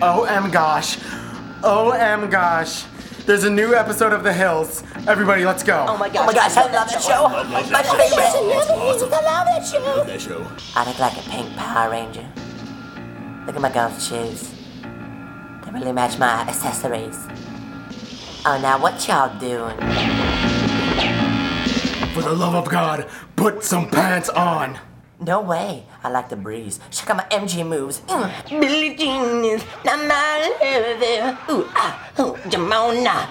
Oh OM gosh. Oh OM gosh. There's a new episode of The Hills. Everybody, let's go. Oh my gosh, oh my gosh, I love that show. My favorite. I love that show. That show. I look like a pink Power Ranger. Look at my golf shoes. They really match my accessories. Oh, now what y'all doing? For the love of God, put some pants on. No way. I like the breeze. Check out my MJ moves. Mm. Billie Jean is not my lover. Ooh, ah, ooh, Jamona.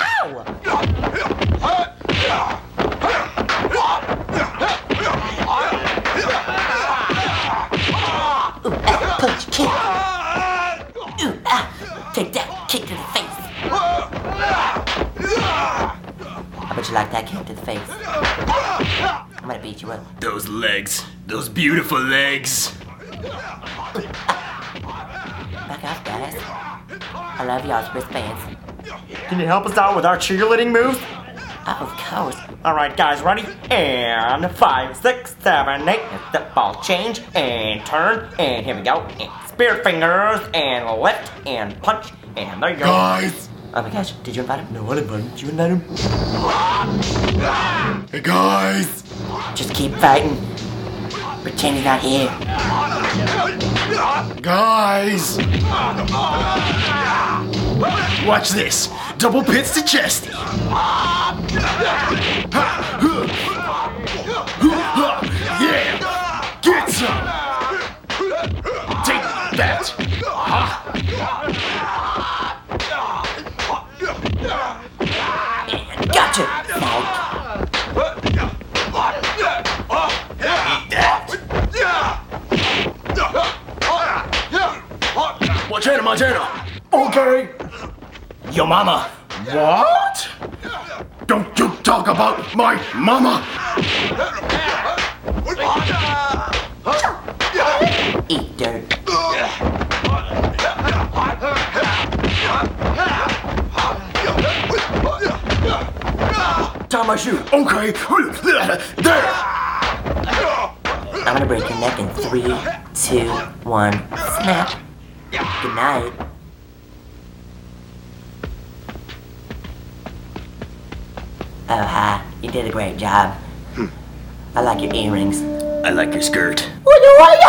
Ow! Ooh, ah, punch, kick. Ooh, ah, take that kick to the face. How about you like that kick to the face? I'm gonna beat you up. Those legs. Those beautiful legs. Back off, guys. I love y'all's wristbands. Can you help us out with our cheerleading moves? Oh, uh, of course. All right, guys, ready? And five, six, seven, eight. And step ball change and turn. And here we go. And spirit fingers and lift and punch. And there you go. Guys! Oh my gosh, did you invite him? No, I didn't invite him. Did you invite him? Hey guys! Just keep fighting. Pretend he's not here. Guys! Watch this. Double pits to chest. Yeah! Get some! Psych. Montana, Montana. Okay! Yo, mama. What? Don't you talk about my mama! Tie my shoe. Okay! There! I'm gonna break your neck in three, two, one, snap. Good night. Oh, hi. You did a great job. I like your earrings. I like your skirt. What do I